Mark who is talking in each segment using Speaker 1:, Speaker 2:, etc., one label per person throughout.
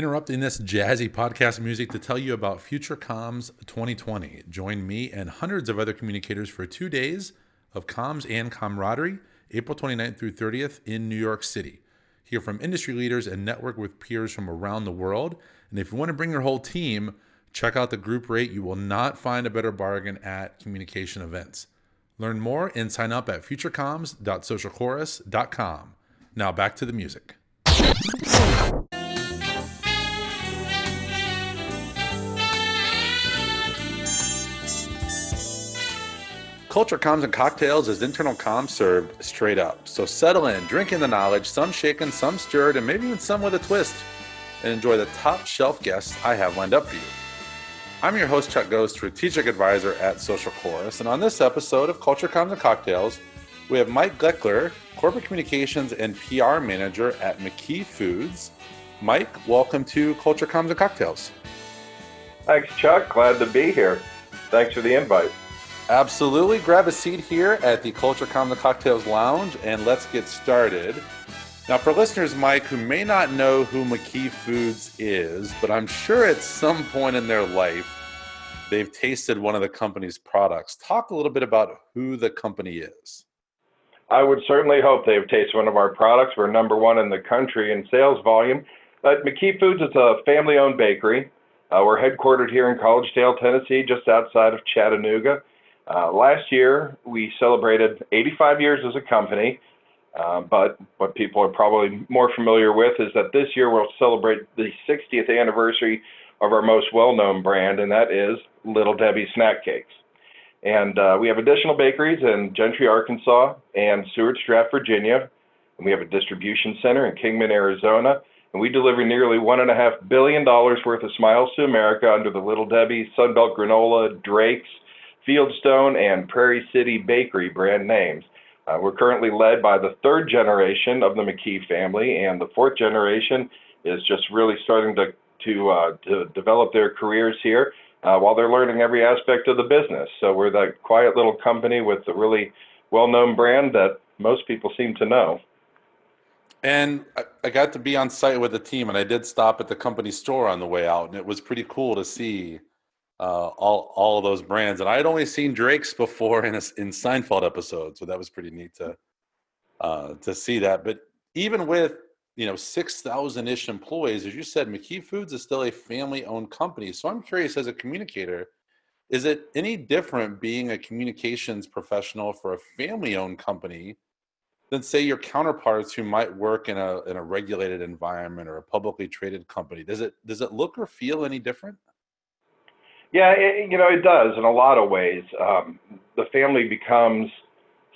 Speaker 1: Interrupting this jazzy podcast music to tell you about Future Comms 2020. Join me and hundreds of other communicators for two days of comms and camaraderie, April 29th through 30th in New York City. Hear from industry leaders and network with peers from around the world. And if you want to bring your whole team, check out the group rate. You will not find a better bargain at communication events. Learn more and sign up at futurecoms.socialchorus.com. Now back to the music. Culture Comms and Cocktails is internal comms served straight up. So settle in, drink in the knowledge, some shaken, some stirred, and maybe even some with a twist, and enjoy the top shelf guests I have lined up for you. I'm your host, Chuck Gose, strategic advisor at Social Chorus, and on this episode of Culture Comms and Cocktails, we have Mike Gloekler, corporate communications and PR manager at McKee Foods. Mike, welcome to Culture Comms and Cocktails.
Speaker 2: Thanks, Chuck. Glad to be here. Thanks for the invite.
Speaker 1: Absolutely. Grab a seat here at the Culture Comms and Cocktails Lounge and let's get started. Now, for listeners, Mike, who may not know who McKee Foods is, but I'm sure at some point in their life they've tasted one of the company's products. Talk a little bit about who the company is.
Speaker 2: I would certainly hope they've tasted one of our products. We're number one in the country in sales volume. But McKee Foods is a family owned bakery. Uh, we're headquartered here in Collegedale, Tennessee, just outside of Chattanooga. Uh, last year, we celebrated 85 years as a company, uh, but what people are probably more familiar with is that this year we'll celebrate the 60th anniversary of our most well known brand, and that is Little Debbie Snack Cakes. And uh, we have additional bakeries in Gentry, Arkansas, and Stuarts Draft, Virginia. And we have a distribution center in Kingman, Arizona. And we deliver nearly $1.5 billion worth of smiles to America under the Little Debbie, Sunbelt Granola, Drake's, Fieldstone, and Prairie City Bakery brand names. Uh, we're currently led by the third generation of the McKee family, and the fourth generation is just really starting to to, uh, to develop their careers here uh, while they're learning every aspect of the business. So we're that quiet little company with a really well-known brand that most people seem to know.
Speaker 1: And I got to be on site with the team, and I did stop at the company store on the way out, and it was pretty cool to see uh, all all of those brands. And I had only seen Drake's before in a, in Seinfeld episodes, so that was pretty neat to uh, to see that. But even with you know six thousand ish employees, as you said, McKee Foods is still a family owned company. So I'm curious, as a communicator, is it any different being a communications professional for a family owned company? than say your counterparts who might work in a in a regulated environment or a publicly traded company does it does it look or feel any different
Speaker 2: yeah, it, you know, it does in a lot of ways. Um, the family becomes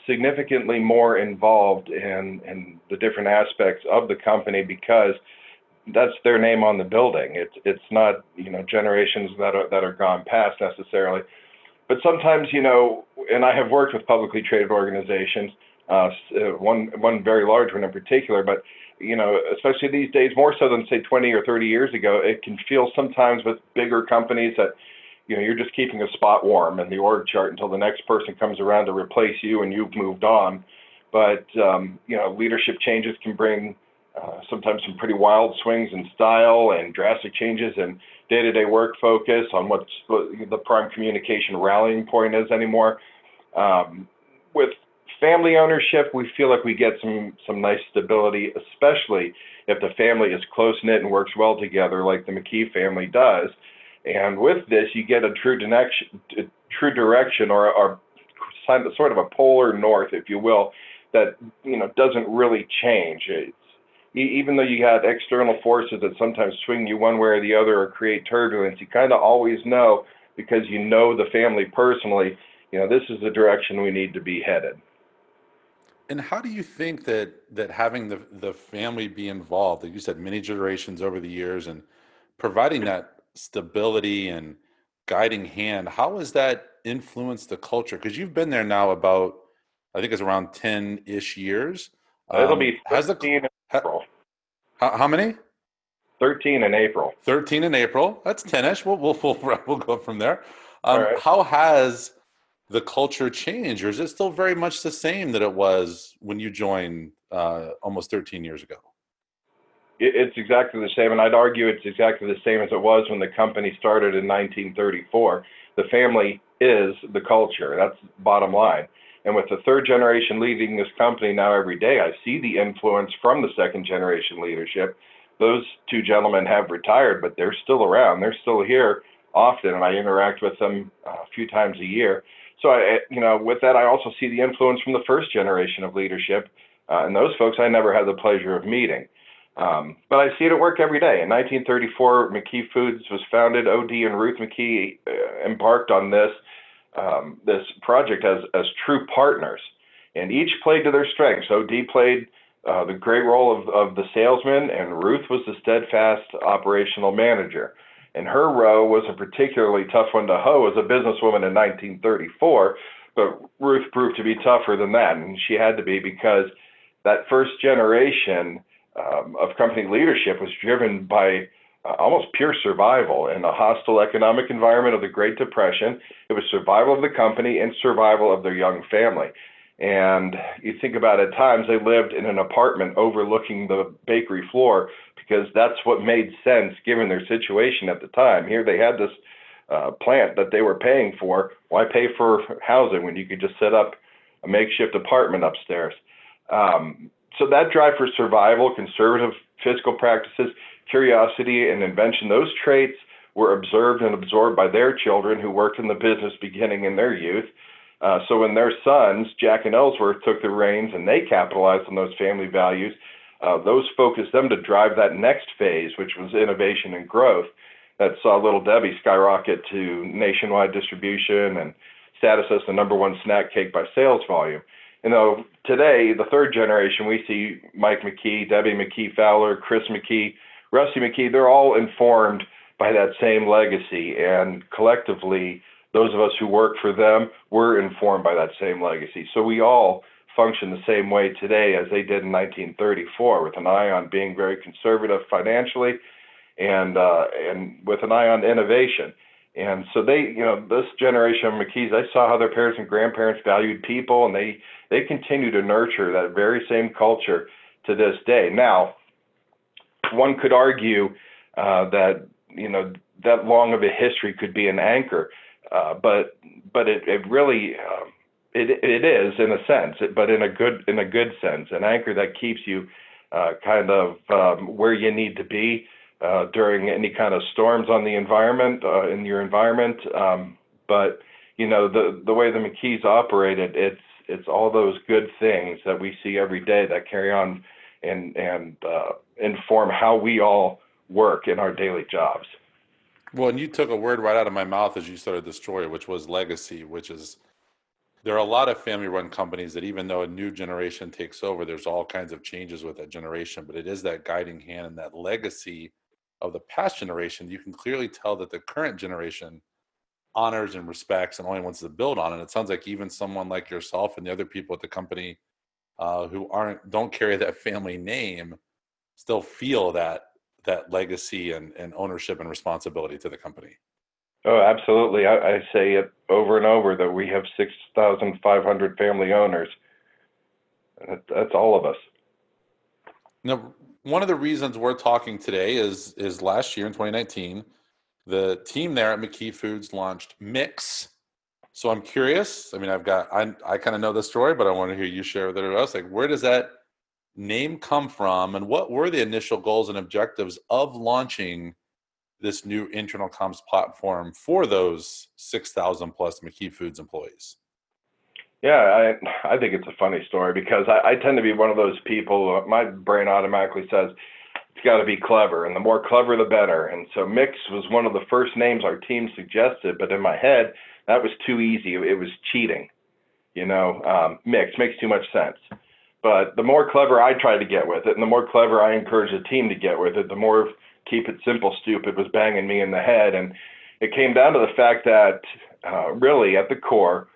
Speaker 2: significantly more involved in, in the different aspects of the company because that's their name on the building. It's it's not you know generations that are that are gone past necessarily, but sometimes you know, and I have worked with publicly traded organizations, uh, uh one one very large one in particular, but you know, especially these days, more so than say 20 or 30 years ago, it can feel sometimes with bigger companies that you know, you're just keeping a spot warm in the org chart until the next person comes around to replace you and you've moved on. But um, you know, leadership changes can bring uh, sometimes some pretty wild swings in style and drastic changes in day-to-day work focus on what the prime communication rallying point is anymore. Um, with family ownership, we feel like we get some some nice stability, especially if the family is close knit and works well together, like the McKee family does. And with this, you get a true direction, true direction, or, or sort of a polar north, if you will, that you know doesn't really change. It's, even though you got external forces that sometimes swing you one way or the other or create turbulence, you kind of always know because you know the family personally. You know this is the direction we need to be headed.
Speaker 1: And how do you think that that having the the family be involved, like you said, many generations over the years, and providing that stability and guiding hand how has that influenced the culture? Because you've been there now about i think it's around 10-ish years.
Speaker 2: It'll um, be 13 the, in april.
Speaker 1: How, how, many?
Speaker 2: 13 in april.
Speaker 1: 13 in april. That's 10-ish we'll, we'll, we'll, we'll go from there. Um, right. how has the culture changed or is it still very much the same that it was when you joined uh, almost 13 years ago
Speaker 2: it's exactly the same, and I'd argue it's exactly the same as it was when the company started in 1934. The family is the culture. That's bottom line. And with the third generation leading this company now every day, I see the influence from the second generation leadership. Those two gentlemen have retired, but they're still around. They're still here often, and I interact with them a few times a year. So, I, you know, with that, I also see the influence from the first generation of leadership, uh, and those folks I never had the pleasure of meeting. Um, but I see it at work every day. In 1934, McKee Foods was founded. OD and Ruth McKee uh, embarked on this um, this project as as true partners, and each played to their strengths. OD played uh, the great role of, of the salesman, and Ruth was the steadfast operational manager. And her row was a particularly tough one to hoe as a businesswoman in 1934, but Ruth proved to be tougher than that, and she had to be because that first generation um, of company leadership was driven by uh, almost pure survival in the hostile economic environment of the Great Depression. It was survival of the company and survival of their young family. And you think about at times they lived in an apartment overlooking the bakery floor because that's what made sense given their situation at the time. Here they had this uh, plant that they were paying for. Why pay for housing when you could just set up a makeshift apartment upstairs? Um, so that drive for survival, conservative fiscal practices, curiosity, and invention, those traits were observed and absorbed by their children who worked in the business beginning in their youth. Uh, so when their sons, Jack and Ellsworth, took the reins and they capitalized on those family values, uh, those focused them to drive that next phase, which was innovation and growth, that saw Little Debbie skyrocket to nationwide distribution and status as the number one snack cake by sales volume. You know, today, the third generation, we see Mike McKee, Debbie McKee Fowler, Chris McKee, Rusty McKee, they're all informed by that same legacy. And collectively, those of us who work for them were informed by that same legacy. So we all function the same way today as they did in 1934, with an eye on being very conservative financially and uh, and with an eye on innovation. And so they, you know, this generation of McKees, I saw how their parents and grandparents valued people, and they they continue to nurture that very same culture to this day. Now, one could argue uh, that you know that long of a history could be an anchor, uh, but but it it really um, it it is in a sense, but in a good in a good sense, an anchor that keeps you uh, kind of um, where you need to be uh, during any kind of storms on the environment uh, in your environment. Um, but you know the the way the McKees operated, it's it's all those good things that we see every day that carry on and and uh, inform how we all work in our daily jobs.
Speaker 1: Well, and you took a word right out of my mouth as you started the story, which was legacy, which is there are a lot of family run companies that even though a new generation takes over, there's all kinds of changes with that generation, but it is that guiding hand and that legacy of the past generation, you can clearly tell that the current generation honors and respects and only wants to build on. And it sounds like even someone like yourself and the other people at the company uh, who aren't don't carry that family name still feel that that legacy and, and ownership and responsibility to the company.
Speaker 2: Oh, absolutely. I, I say it over and over that we have 6,500 family owners. That, that's all of us.
Speaker 1: Now, one of the reasons we're talking today is is last year in 2019, the team there at McKee Foods launched Mix. So I'm curious. I mean, I've got I I kind of know the story, but I want to hear you share with us. Like, where does that name come from, and what were the initial goals and objectives of launching this new internal comms platform for those 6,000 plus McKee Foods employees?
Speaker 2: Yeah, I I think it's a funny story because I, I tend to be one of those people. My brain automatically says it's got to be clever, and the more clever, the better. And so Mix was one of the first names our team suggested, but in my head, that was too easy. It was cheating. You know, um, Mix makes too much sense. But the more clever I tried to get with it, and the more clever I encouraged the team to get with it, the more keep it simple, stupid was banging me in the head. And it came down to the fact that uh, really at the core,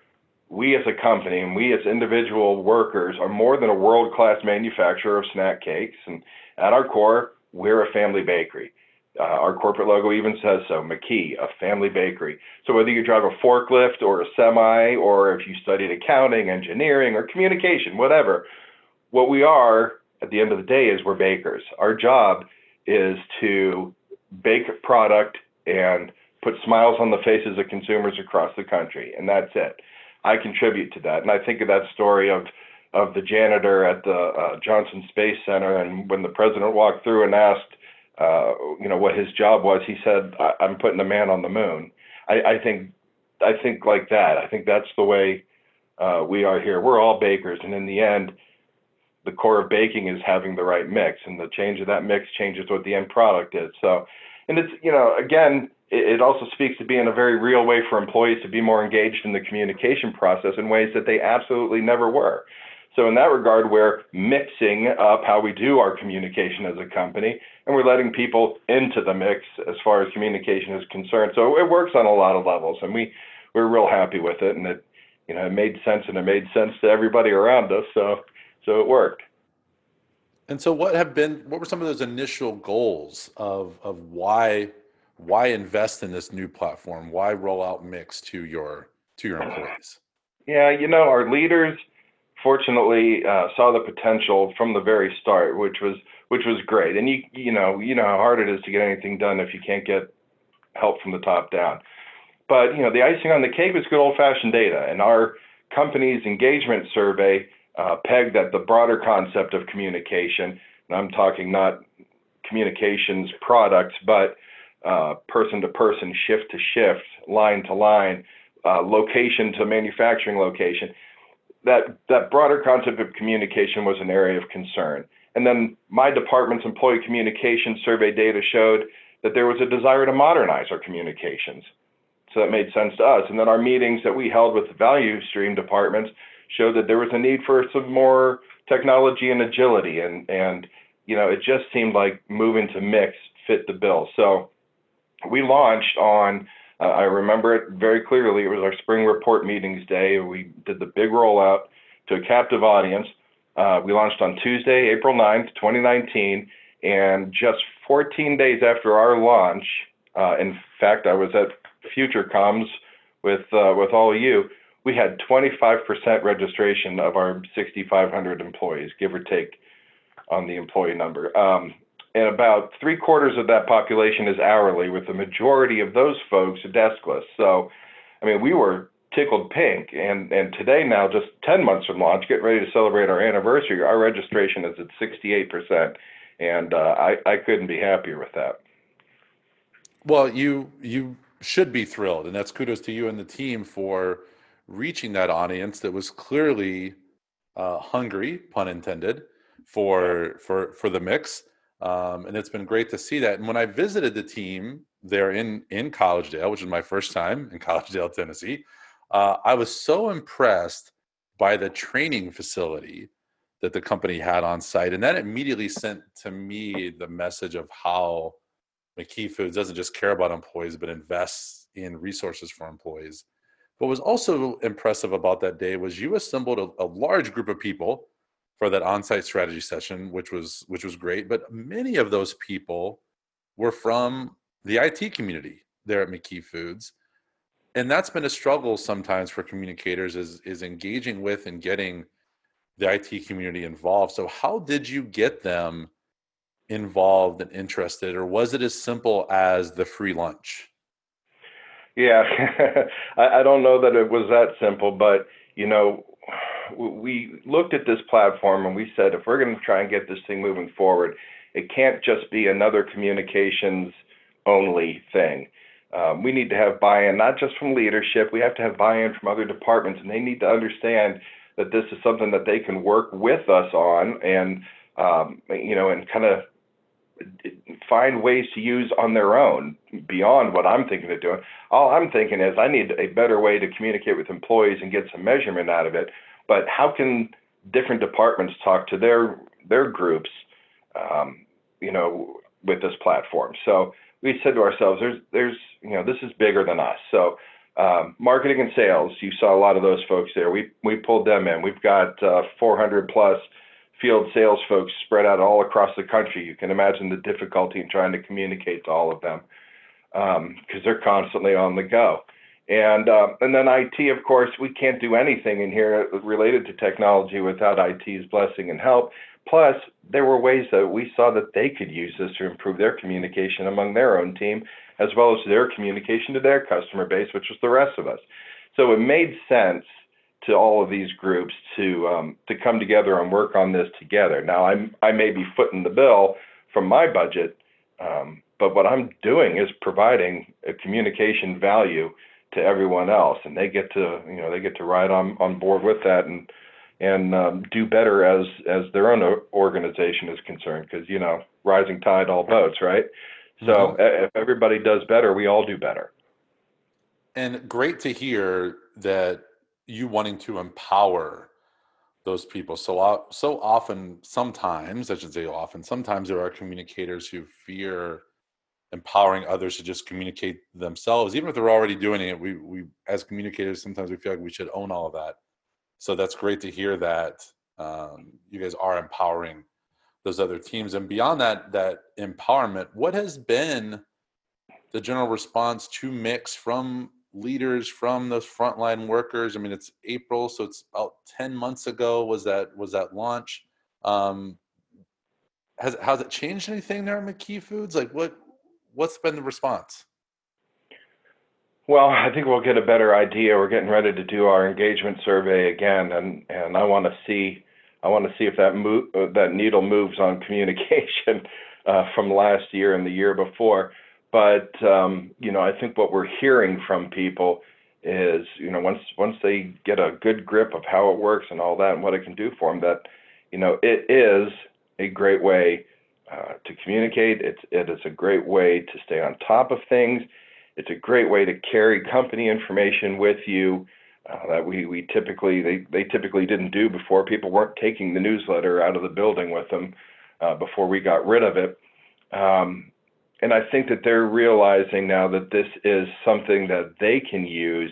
Speaker 2: we as a company and we as individual workers are more than a world class manufacturer of snack cakes. And at our core, we're a family bakery. Uh, our corporate logo even says so McKee, a family bakery. So whether you drive a forklift or a semi, or if you studied accounting, engineering, or communication, whatever, what we are at the end of the day is we're bakers. Our job is to bake product and put smiles on the faces of consumers across the country, and that's it. I contribute to that, and I think of that story of of the janitor at the uh, Johnson Space Center, and when the president walked through and asked, uh, you know, what his job was, he said, "I'm putting a man on the moon." I, I think, I think like that. I think that's the way uh, we are here. We're all bakers, and in the end, the core of baking is having the right mix, and the change of that mix changes what the end product is. So, and it's you know, again, it, also speaks to being a very real way for employees to be more engaged in the communication process in ways that they absolutely never were. So in that regard, we're mixing up how we do our communication as a company, and we're letting people into the mix as far as communication is concerned. So it works on a lot of levels, and we we're real happy with it, and it you know it made sense, and it made sense to everybody around us. So so it worked.
Speaker 1: And so, what have been what were some of those initial goals of of why why invest in this new platform? Why roll out Mix to your to your employees?
Speaker 2: Yeah, you know, our leaders fortunately uh, saw the potential from the very start, which was which was great. And you you know you know how hard it is to get anything done if you can't get help from the top down. But you know the icing on the cake was good old fashioned data, and our company's engagement survey uh, pegged at the broader concept of communication. And I'm talking not communications products, but uh, person to person, shift to shift, line to line, uh, location to manufacturing location that that broader concept of communication was an area of concern. And then my department's employee communication survey data showed that there was a desire to modernize our communications. So that made sense to us. And then our meetings that we held with the value stream departments showed that there was a need for some more technology and agility. And, and you know, it just seemed like moving to mix fit the bill. So we launched on uh, I remember it very clearly. It was our spring report meetings day. We did the big rollout to a captive audience. Uh, we launched on Tuesday, April 9th, 2019. And just 14 days after our launch, uh, in fact, I was at FutureComms with, uh, with all of you. We had 25% registration of our 6,500 employees, give or take on the employee number. Um, and about three quarters of that population is hourly, with the majority of those folks deskless. So, I mean, we were tickled pink. And, and today, now, just 10 months from launch, getting ready to celebrate our anniversary, our registration is at 68%. And uh, I, I couldn't be happier with that.
Speaker 1: Well, you you should be thrilled, and that's kudos to you and the team for reaching that audience that was clearly uh, hungry, pun intended, for for for the mix. Um, and it's been great to see that. And when I visited the team there in in Collegedale, which is my first time in Collegedale, Tennessee, uh, I was so impressed by the training facility that the company had on site, and that immediately sent to me the message of how McKee Foods doesn't just care about employees, but invests in resources for employees. What was also impressive about that day was you assembled a, a large group of people for that on-site strategy session, which was which was great. But many of those people were from the IT community there at McKee Foods, and that's been a struggle sometimes for communicators is is engaging with and getting the IT community involved. So how did you get them involved and interested, or was it as simple as the free lunch?
Speaker 2: Yeah, I, I don't know that it was that simple, but you know, we looked at this platform and we said if we're going to try and get this thing moving forward, it can't just be another communications only thing. Um, we need to have buy-in not just from leadership. We have to have buy-in from other departments, and they need to understand that this is something that they can work with us on, and um, you know, and kind of find ways to use on their own beyond what I'm thinking of doing. All I'm thinking is I need a better way to communicate with employees and get some measurement out of it but how can different departments talk to their their groups, um, you know, with this platform? So we said to ourselves, there's there's you know this is bigger than us. So um, marketing and sales, you saw a lot of those folks there. We we pulled them in. We've got uh, 400 plus field sales folks spread out all across the country. You can imagine the difficulty in trying to communicate to all of them because um, they're constantly on the go. And uh, and then IT, of course, we can't do anything in here related to technology without IT's blessing and help. Plus, there were ways that we saw that they could use this to improve their communication among their own team, as well as their communication to their customer base, which was the rest of us. So it made sense to all of these groups to um, to come together and work on this together. Now, I'm I may be footing the bill from my budget, um, but what I'm doing is providing a communication value to everyone else, and they get to you know they get to ride on on board with that and and um, do better as as their own organization is concerned because you know rising tide all boats right? So mm-hmm. if everybody does better we all do better.
Speaker 1: And great to hear that you wanting to empower those people. So so often sometimes i should say often sometimes there are communicators who fear empowering others to just communicate themselves even if they're already doing it we we as communicators sometimes we feel like we should own all of that. So that's great to hear that um, you guys are empowering those other teams. And beyond that that empowerment what has been the general response to mix from leaders from those frontline workers? I mean it's april so it's about 10 months ago was that was that launch. Um has has it changed anything there at mckee foods? Like what what's been the response
Speaker 2: well, I think we'll get a better idea. We're getting ready to do our engagement survey again, and and I want to see I want to see if that move that needle moves on communication uh, from last year and the year before. But um, you know, I think what we're hearing from people is you know once once they get a good grip of how it works and all that and what it can do for them, that you know it is a great way uh, to communicate. It's it is a great way to stay on top of things it's a great way to carry company information with you uh, that we, we typically they, they typically didn't do before. People weren't taking the newsletter out of the building with them uh, before we got rid of it. Um, and I think that they're realizing now that this is something that they can use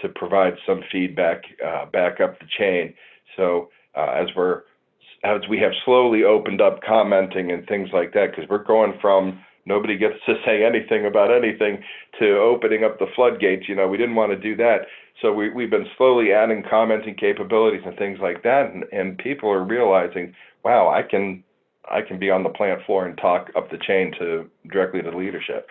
Speaker 2: to provide some feedback uh, back up the chain. So uh, as we're as we have slowly opened up commenting and things like that, because we're going from nobody gets to say anything about anything to opening up the floodgates. You know, we didn't want to do that. So we, we've been slowly adding commenting capabilities and things like that. And, and people are realizing, wow, I can, I can be on the plant floor and talk up the chain to directly to leadership.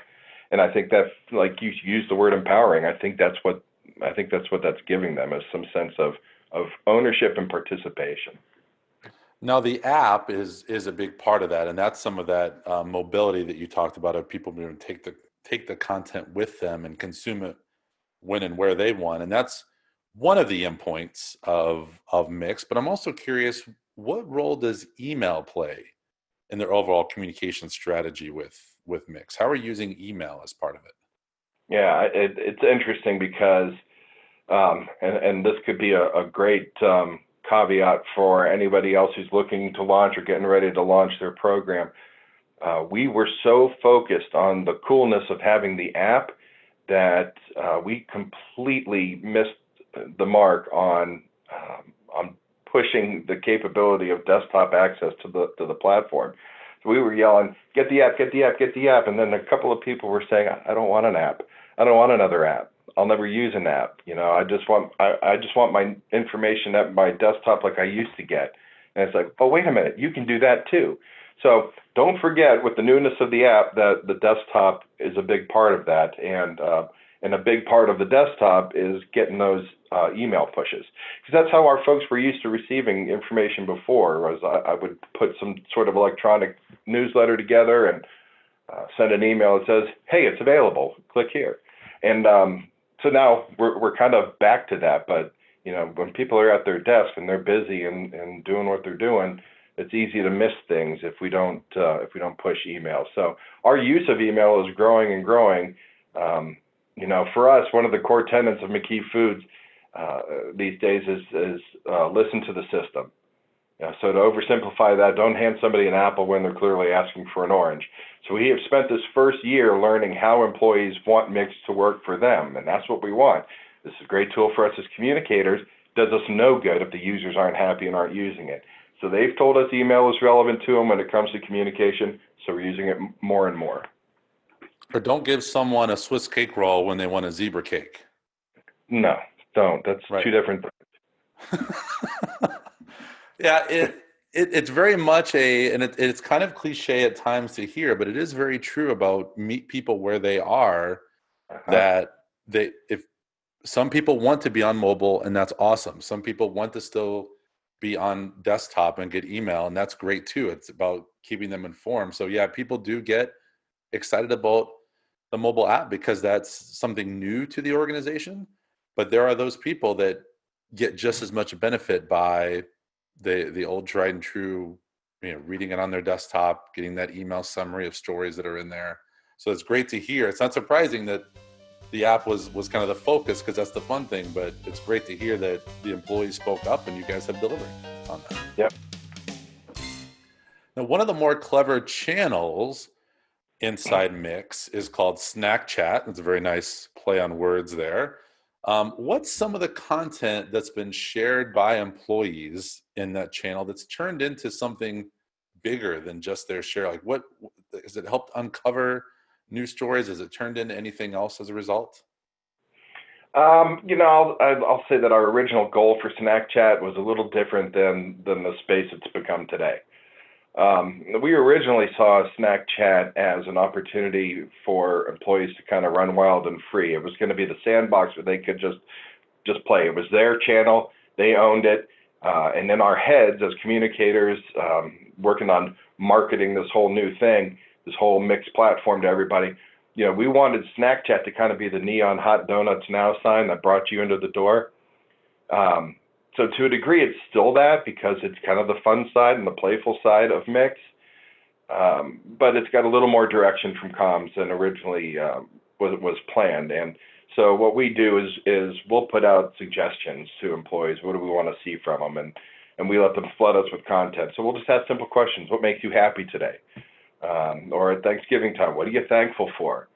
Speaker 2: And I think that, like you use the word empowering, I think that's what, I think that's what that's giving them is some sense of, of ownership and participation.
Speaker 1: Now the app is is a big part of that, and that's some of that uh, mobility that you talked about of people being able to take the take the content with them and consume it when and where they want, and that's one of the endpoints of of Mix. But I'm also curious, what role does email play in their overall communication strategy with with Mix? How are you using email as part of it?
Speaker 2: Yeah, it, it's interesting because, um, and, and this could be a, a great um, caveat for anybody else who's looking to launch or getting ready to launch their program. Uh, we were so focused on the coolness of having the app that uh, we completely missed the mark on um, on pushing the capability of desktop access to the to the platform. So we were yelling, "Get the app! Get the app! Get the app!" And then a couple of people were saying, "I don't want an app. I don't want another app." I'll never use an app. You know, I just want I, I just want my information at my desktop like I used to get. And it's like, oh wait a minute, you can do that too. So don't forget with the newness of the app that the desktop is a big part of that, and uh, and a big part of the desktop is getting those uh, email pushes because that's how our folks were used to receiving information before. Was I, I would put some sort of electronic newsletter together and uh, send an email that says, "Hey, it's available. Click here." And um, so now we're we're kind of back to that. But you know, when people are at their desk and they're busy and, and doing what they're doing, it's easy to miss things if we don't uh, if we don't push email. So our use of email is growing and growing. Um, you know, for us, one of the core tenets of McKee Foods uh, these days is is uh, listen to the system. Yeah, so to oversimplify that, don't hand somebody an apple when they're clearly asking for an orange. So we have spent this first year learning how employees want Mix to work for them, and that's what we want. This is a great tool for us as communicators. It does us no good if the users aren't happy and aren't using it. So they've told us email is relevant to them when it comes to communication, so we're using it more and more.
Speaker 1: Or don't give someone a Swiss cake roll when they want a zebra cake.
Speaker 2: No, don't. That's right. two different things.
Speaker 1: yeah, it it, it's very much a, and it, it's kind of cliche at times to hear, but it is very true about meet people where they are. Uh-huh. That they, if some people want to be on mobile, and that's awesome. Some people want to still be on desktop and get email, and that's great too. It's about keeping them informed. So yeah, people do get excited about the mobile app because that's something new to the organization. But there are those people that get just as much benefit by the the old tried and true you know reading it on their desktop getting that email summary of stories that are in there. So it's great to hear. It's not surprising that the app was was kind of the focus because that's the fun thing but it's great to hear that the employees spoke up and you guys have delivered on that.
Speaker 2: Yep.
Speaker 1: Now one of the more clever channels inside mix is called snack chat. It's a very nice play on words there um, what's some of the content that's been shared by employees in that channel that's turned into something bigger than just their share? Like, what has it helped uncover new stories? Has it turned into anything else as a result?
Speaker 2: Um, you know, I'll, I'll, say that our original goal for Snack Chat was a little different than than the space it's become today. Um, we originally saw Snack Chat as an opportunity for employees to kind of run wild and free. It was going to be the sandbox where they could just just play. It was their channel. They owned it. Uh, and then our heads as communicators um, working on marketing this whole new thing, this whole mixed platform to everybody, you know, we wanted Snack Chat to kind of be the neon hot donuts now sign that brought you into the door. Um, so to a degree, it's still that because it's kind of the fun side and the playful side of mix. Um, but it's got a little more direction from comms than originally um, was was planned. And so what we do is is we'll put out suggestions to employees. What do we want to see from them? And and we let them flood us with content. So we'll just ask simple questions. What makes you happy today? Um, or at Thanksgiving time, what are you thankful for?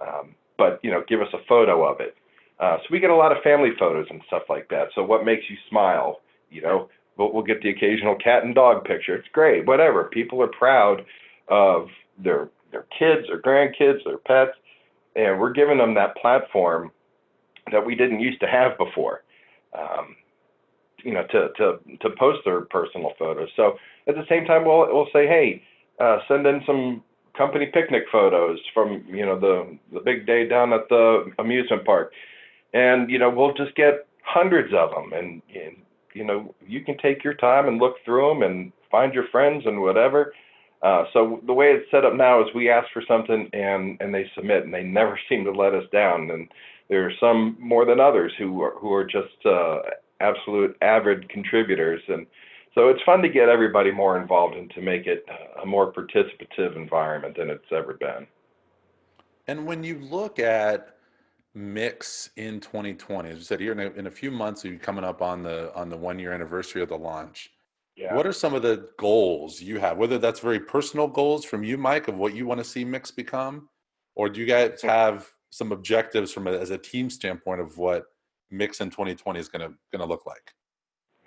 Speaker 2: Um, but you know, give us a photo of it. Uh, so we get a lot of family photos and stuff like that. So what makes you smile? You know, we'll, we'll get the occasional cat and dog picture. It's great. Whatever. People are proud of their their kids, their grandkids, their pets, and we're giving them that platform that we didn't used to have before. Um, you know, to to to post their personal photos. So at the same time, we'll we'll say, hey, uh, send in some company picnic photos from you know the the big day down at the amusement park and you know we'll just get hundreds of them and, and you know you can take your time and look through them and find your friends and whatever. Uh, so the way it's set up now is we ask for something and and they submit and they never seem to let us down. And there are some more than others who are who are just uh, absolute avid contributors. And so it's fun to get everybody more involved and to make it a more participative environment than it's ever been.
Speaker 1: And when you look at mix in 2020 as you said here in a, in a few months you're coming up on the on the one year anniversary of the launch. Yeah. what are some of the goals you have? Whether that's very personal goals from you mike of what you want to see mix become? Or do you guys have some objectives from a, as a team standpoint of what mix in 2020 is going to going to look like?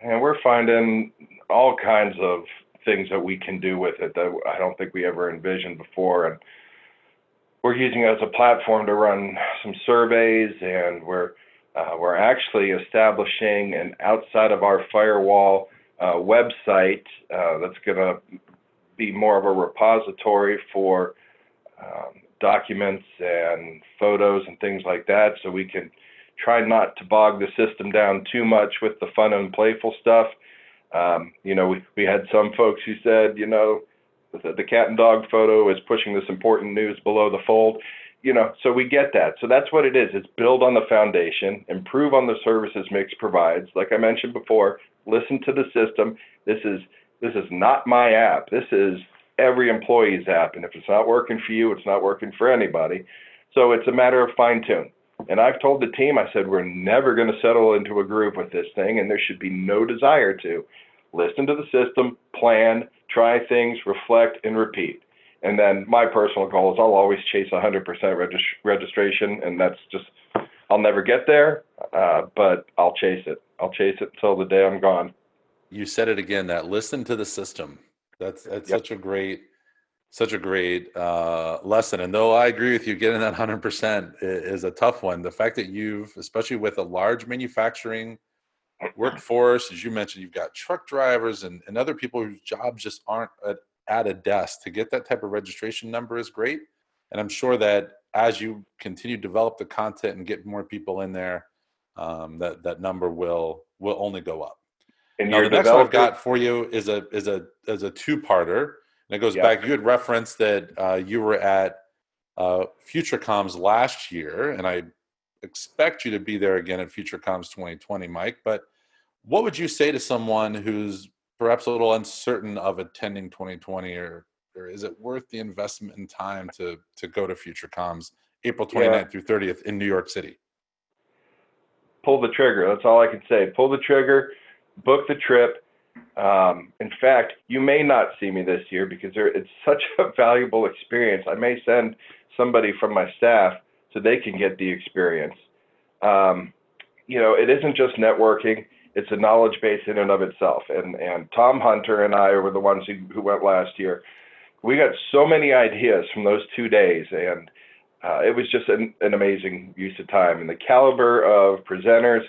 Speaker 2: And we're finding all kinds of things that we can do with it that i don't think we ever envisioned before. And we're using it as a platform to run some surveys, and we're uh, we're actually establishing an outside of our firewall uh, website uh, that's going to be more of a repository for um, documents and photos and things like that, so we can try not to bog the system down too much with the fun and playful stuff. Um, you know, we, we had some folks who said, you know, the, cat and dog photo is pushing this important news below the fold you know so we get that. So that's what it is. It's build on the foundation improve on the services mix provides. Like i mentioned before listen to the system. This is this is not my app. This is every employee's app. And if it's not working for you it's not working for anybody. So it's a matter of fine tune. And i've told the team i said we're never going to settle into a groove with this thing and there should be no desire to listen to the system plan try things, reflect, and repeat. And then my personal goal is I'll always chase 100% regist- registration, and that's just I'll never get there, uh, but I'll chase it. I'll chase it until the day I'm gone.
Speaker 1: You said it again. That listen to the system. That's that's yep. such a great, such a great uh, lesson. And though I agree with you, getting that 100% is a tough one. The fact that you've, especially with a large manufacturing workforce, as you mentioned, you've got truck drivers and, and other people whose jobs just aren't at, at a desk. To get that type of registration number is great. And I'm sure that as you continue to develop the content and get more people in there, um, that that number will will only go up. And now, the next one I've got for you is a is a is a two parter, and it goes back. You had referenced that uh, you were at uh, FutureComms last year, and I expect you to be there again at FutureComms 2020, Mike. But what would you say to someone who's perhaps a little uncertain of attending 2020, or or is it worth the investment in time to to go to FutureComms April 29th yeah. through 30th in New York City?
Speaker 2: Pull the trigger. That's all I can say. Pull the trigger. Book the trip. Um, in fact, you may not see me this year because there, it's such a valuable experience. I may send somebody from my staff so they can get the experience. Um, you know, it isn't just networking; it's a knowledge base in and of itself. And and Tom Hunter and I were the ones who, who went last year. We got so many ideas from those two days, and uh, it was just an, an amazing use of time. And the caliber of presenters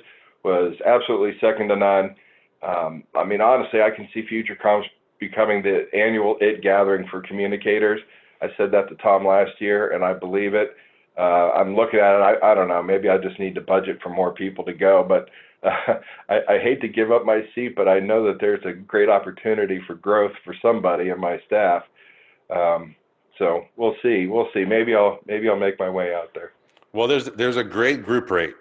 Speaker 2: was absolutely second to none. Um, I mean, honestly, I can see FutureComms becoming the annual IT gathering for communicators. I said that to Tom last year, and I believe it. Uh, I'm looking at it. I, I don't know. Maybe I just need to budget for more people to go. But uh, I, I hate to give up my seat, but I know that there's a great opportunity for growth for somebody in my staff. Um, so we'll see. We'll see. Maybe I'll maybe I'll make my way out there.
Speaker 1: Well, there's there's a great group rate,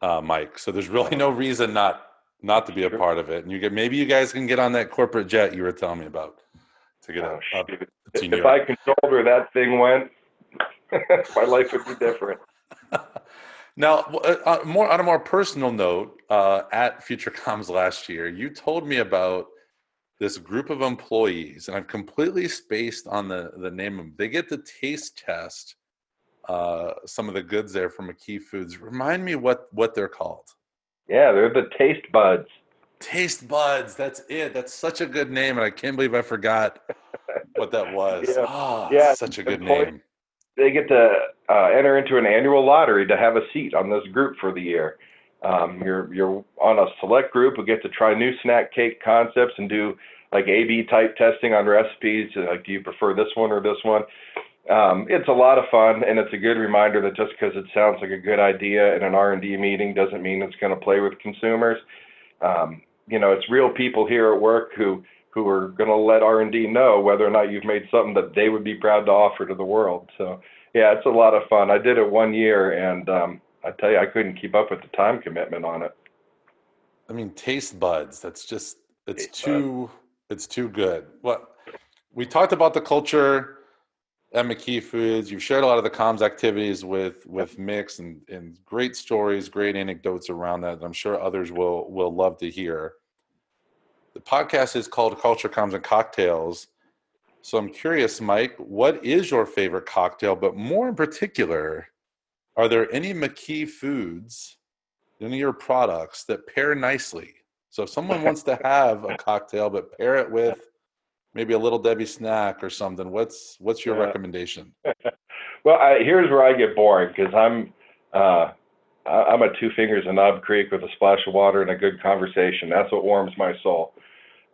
Speaker 1: uh, Mike. So there's really no reason not not to be a part of it. And you get maybe you guys can get on that corporate jet you were telling me about to get oh, up,
Speaker 2: up if, if I controlled where that thing went, my life would be different.
Speaker 1: now, uh, uh, more on a more personal note, uh, at FutureComms last year, you told me about this group of employees, and I've completely spaced on the the name of them. They get to taste test uh, some of the goods there from McKee Foods. Remind me what what they're called.
Speaker 2: Yeah, they're the taste buds.
Speaker 1: Taste buds. That's it. That's such a good name, and I can't believe I forgot what that was. yeah, oh, yeah such a good name.
Speaker 2: They get to uh, enter into an annual lottery to have a seat on this group for the year. Um, you're you're on a select group who get to try new snack cake concepts and do like A/B type testing on recipes. Like, do you prefer this one or this one? um, it's a lot of fun and it's a good reminder that just because it sounds like a good idea in an r&d meeting doesn't mean it's going to play with consumers um, you know it's real people here at work who who are going to let r&d know whether or not you've made something that they would be proud to offer to the world so yeah it's a lot of fun i did it one year and um, i tell you i couldn't keep up with the time commitment on it
Speaker 1: i mean taste buds that's just it's taste too buds. it's too good what we talked about the culture at McKee Foods. You've shared a lot of the comms activities with with Mix and, and great stories, great anecdotes around that. that I'm sure others will will love to hear. The podcast is called Culture Comms and Cocktails. So I'm curious, Mike, what is your favorite cocktail? But more in particular, are there any McKee Foods, any of your products that pair nicely? So if someone wants to have a cocktail but pair it with maybe a little Debbie snack or something. What's what's your yeah. recommendation?
Speaker 2: well, I, here's where I get boring because I'm uh, I'm a two fingers in Knob Creek with a splash of water and a good conversation. That's what warms my soul.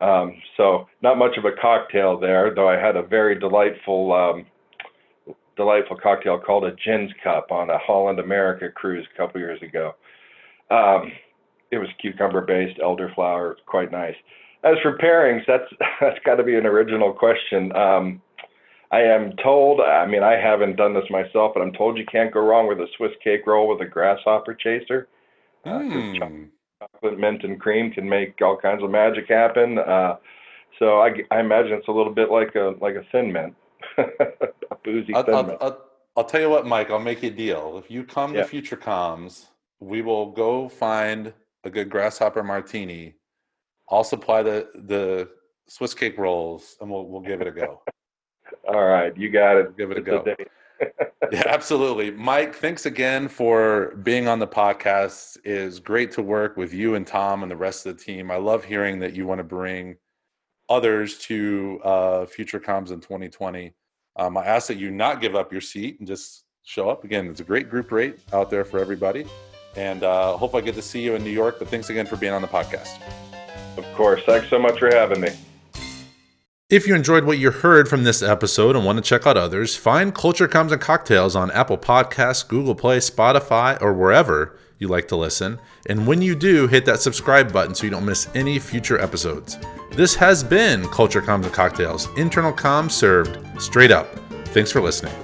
Speaker 2: Um, so not much of a cocktail there, though I had a very delightful um, delightful cocktail called a Gin's Cup on a Holland America cruise a couple years ago. Um, it was cucumber based, elderflower, quite nice. As for pairings, that's that's got to be an original question. Um, I am told. I mean, I haven't done this myself, but I'm told you can't go wrong with a Swiss cake roll with a grasshopper chaser.
Speaker 1: Mm. Uh,
Speaker 2: chocolate, mint, and cream can make all kinds of magic happen. Uh, so I, I imagine it's a little bit like a like a thin mint, a boozy
Speaker 1: I'll,
Speaker 2: thin
Speaker 1: I'll,
Speaker 2: mint.
Speaker 1: I'll, I'll, tell you what, Mike. I'll make you a deal. If you come yeah. to FutureComms, we will go find a good grasshopper martini I'll supply the the Swiss cake rolls, and we'll we'll give it a go.
Speaker 2: All right, you got it.
Speaker 1: Give it a go. yeah, absolutely. Mike, thanks again for being on the podcast. It is great to work with you and Tom and the rest of the team. I love hearing that you want to bring others to uh, FutureComms in 2020. Um, I ask that you not give up your seat and just show up. Again, it's a great group rate out there for everybody. And uh, hope I get to see you in New York. But thanks again for being on the podcast.
Speaker 2: Of course. Thanks so much for having me.
Speaker 1: If you enjoyed what you heard from this episode and want to check out others, find Culture Comms and Cocktails on Apple Podcasts, Google Play, Spotify, or wherever you like to listen. And when you do, hit that subscribe button so you don't miss any future episodes. This has been Culture Comms and Cocktails, internal comms served straight up. Thanks for listening.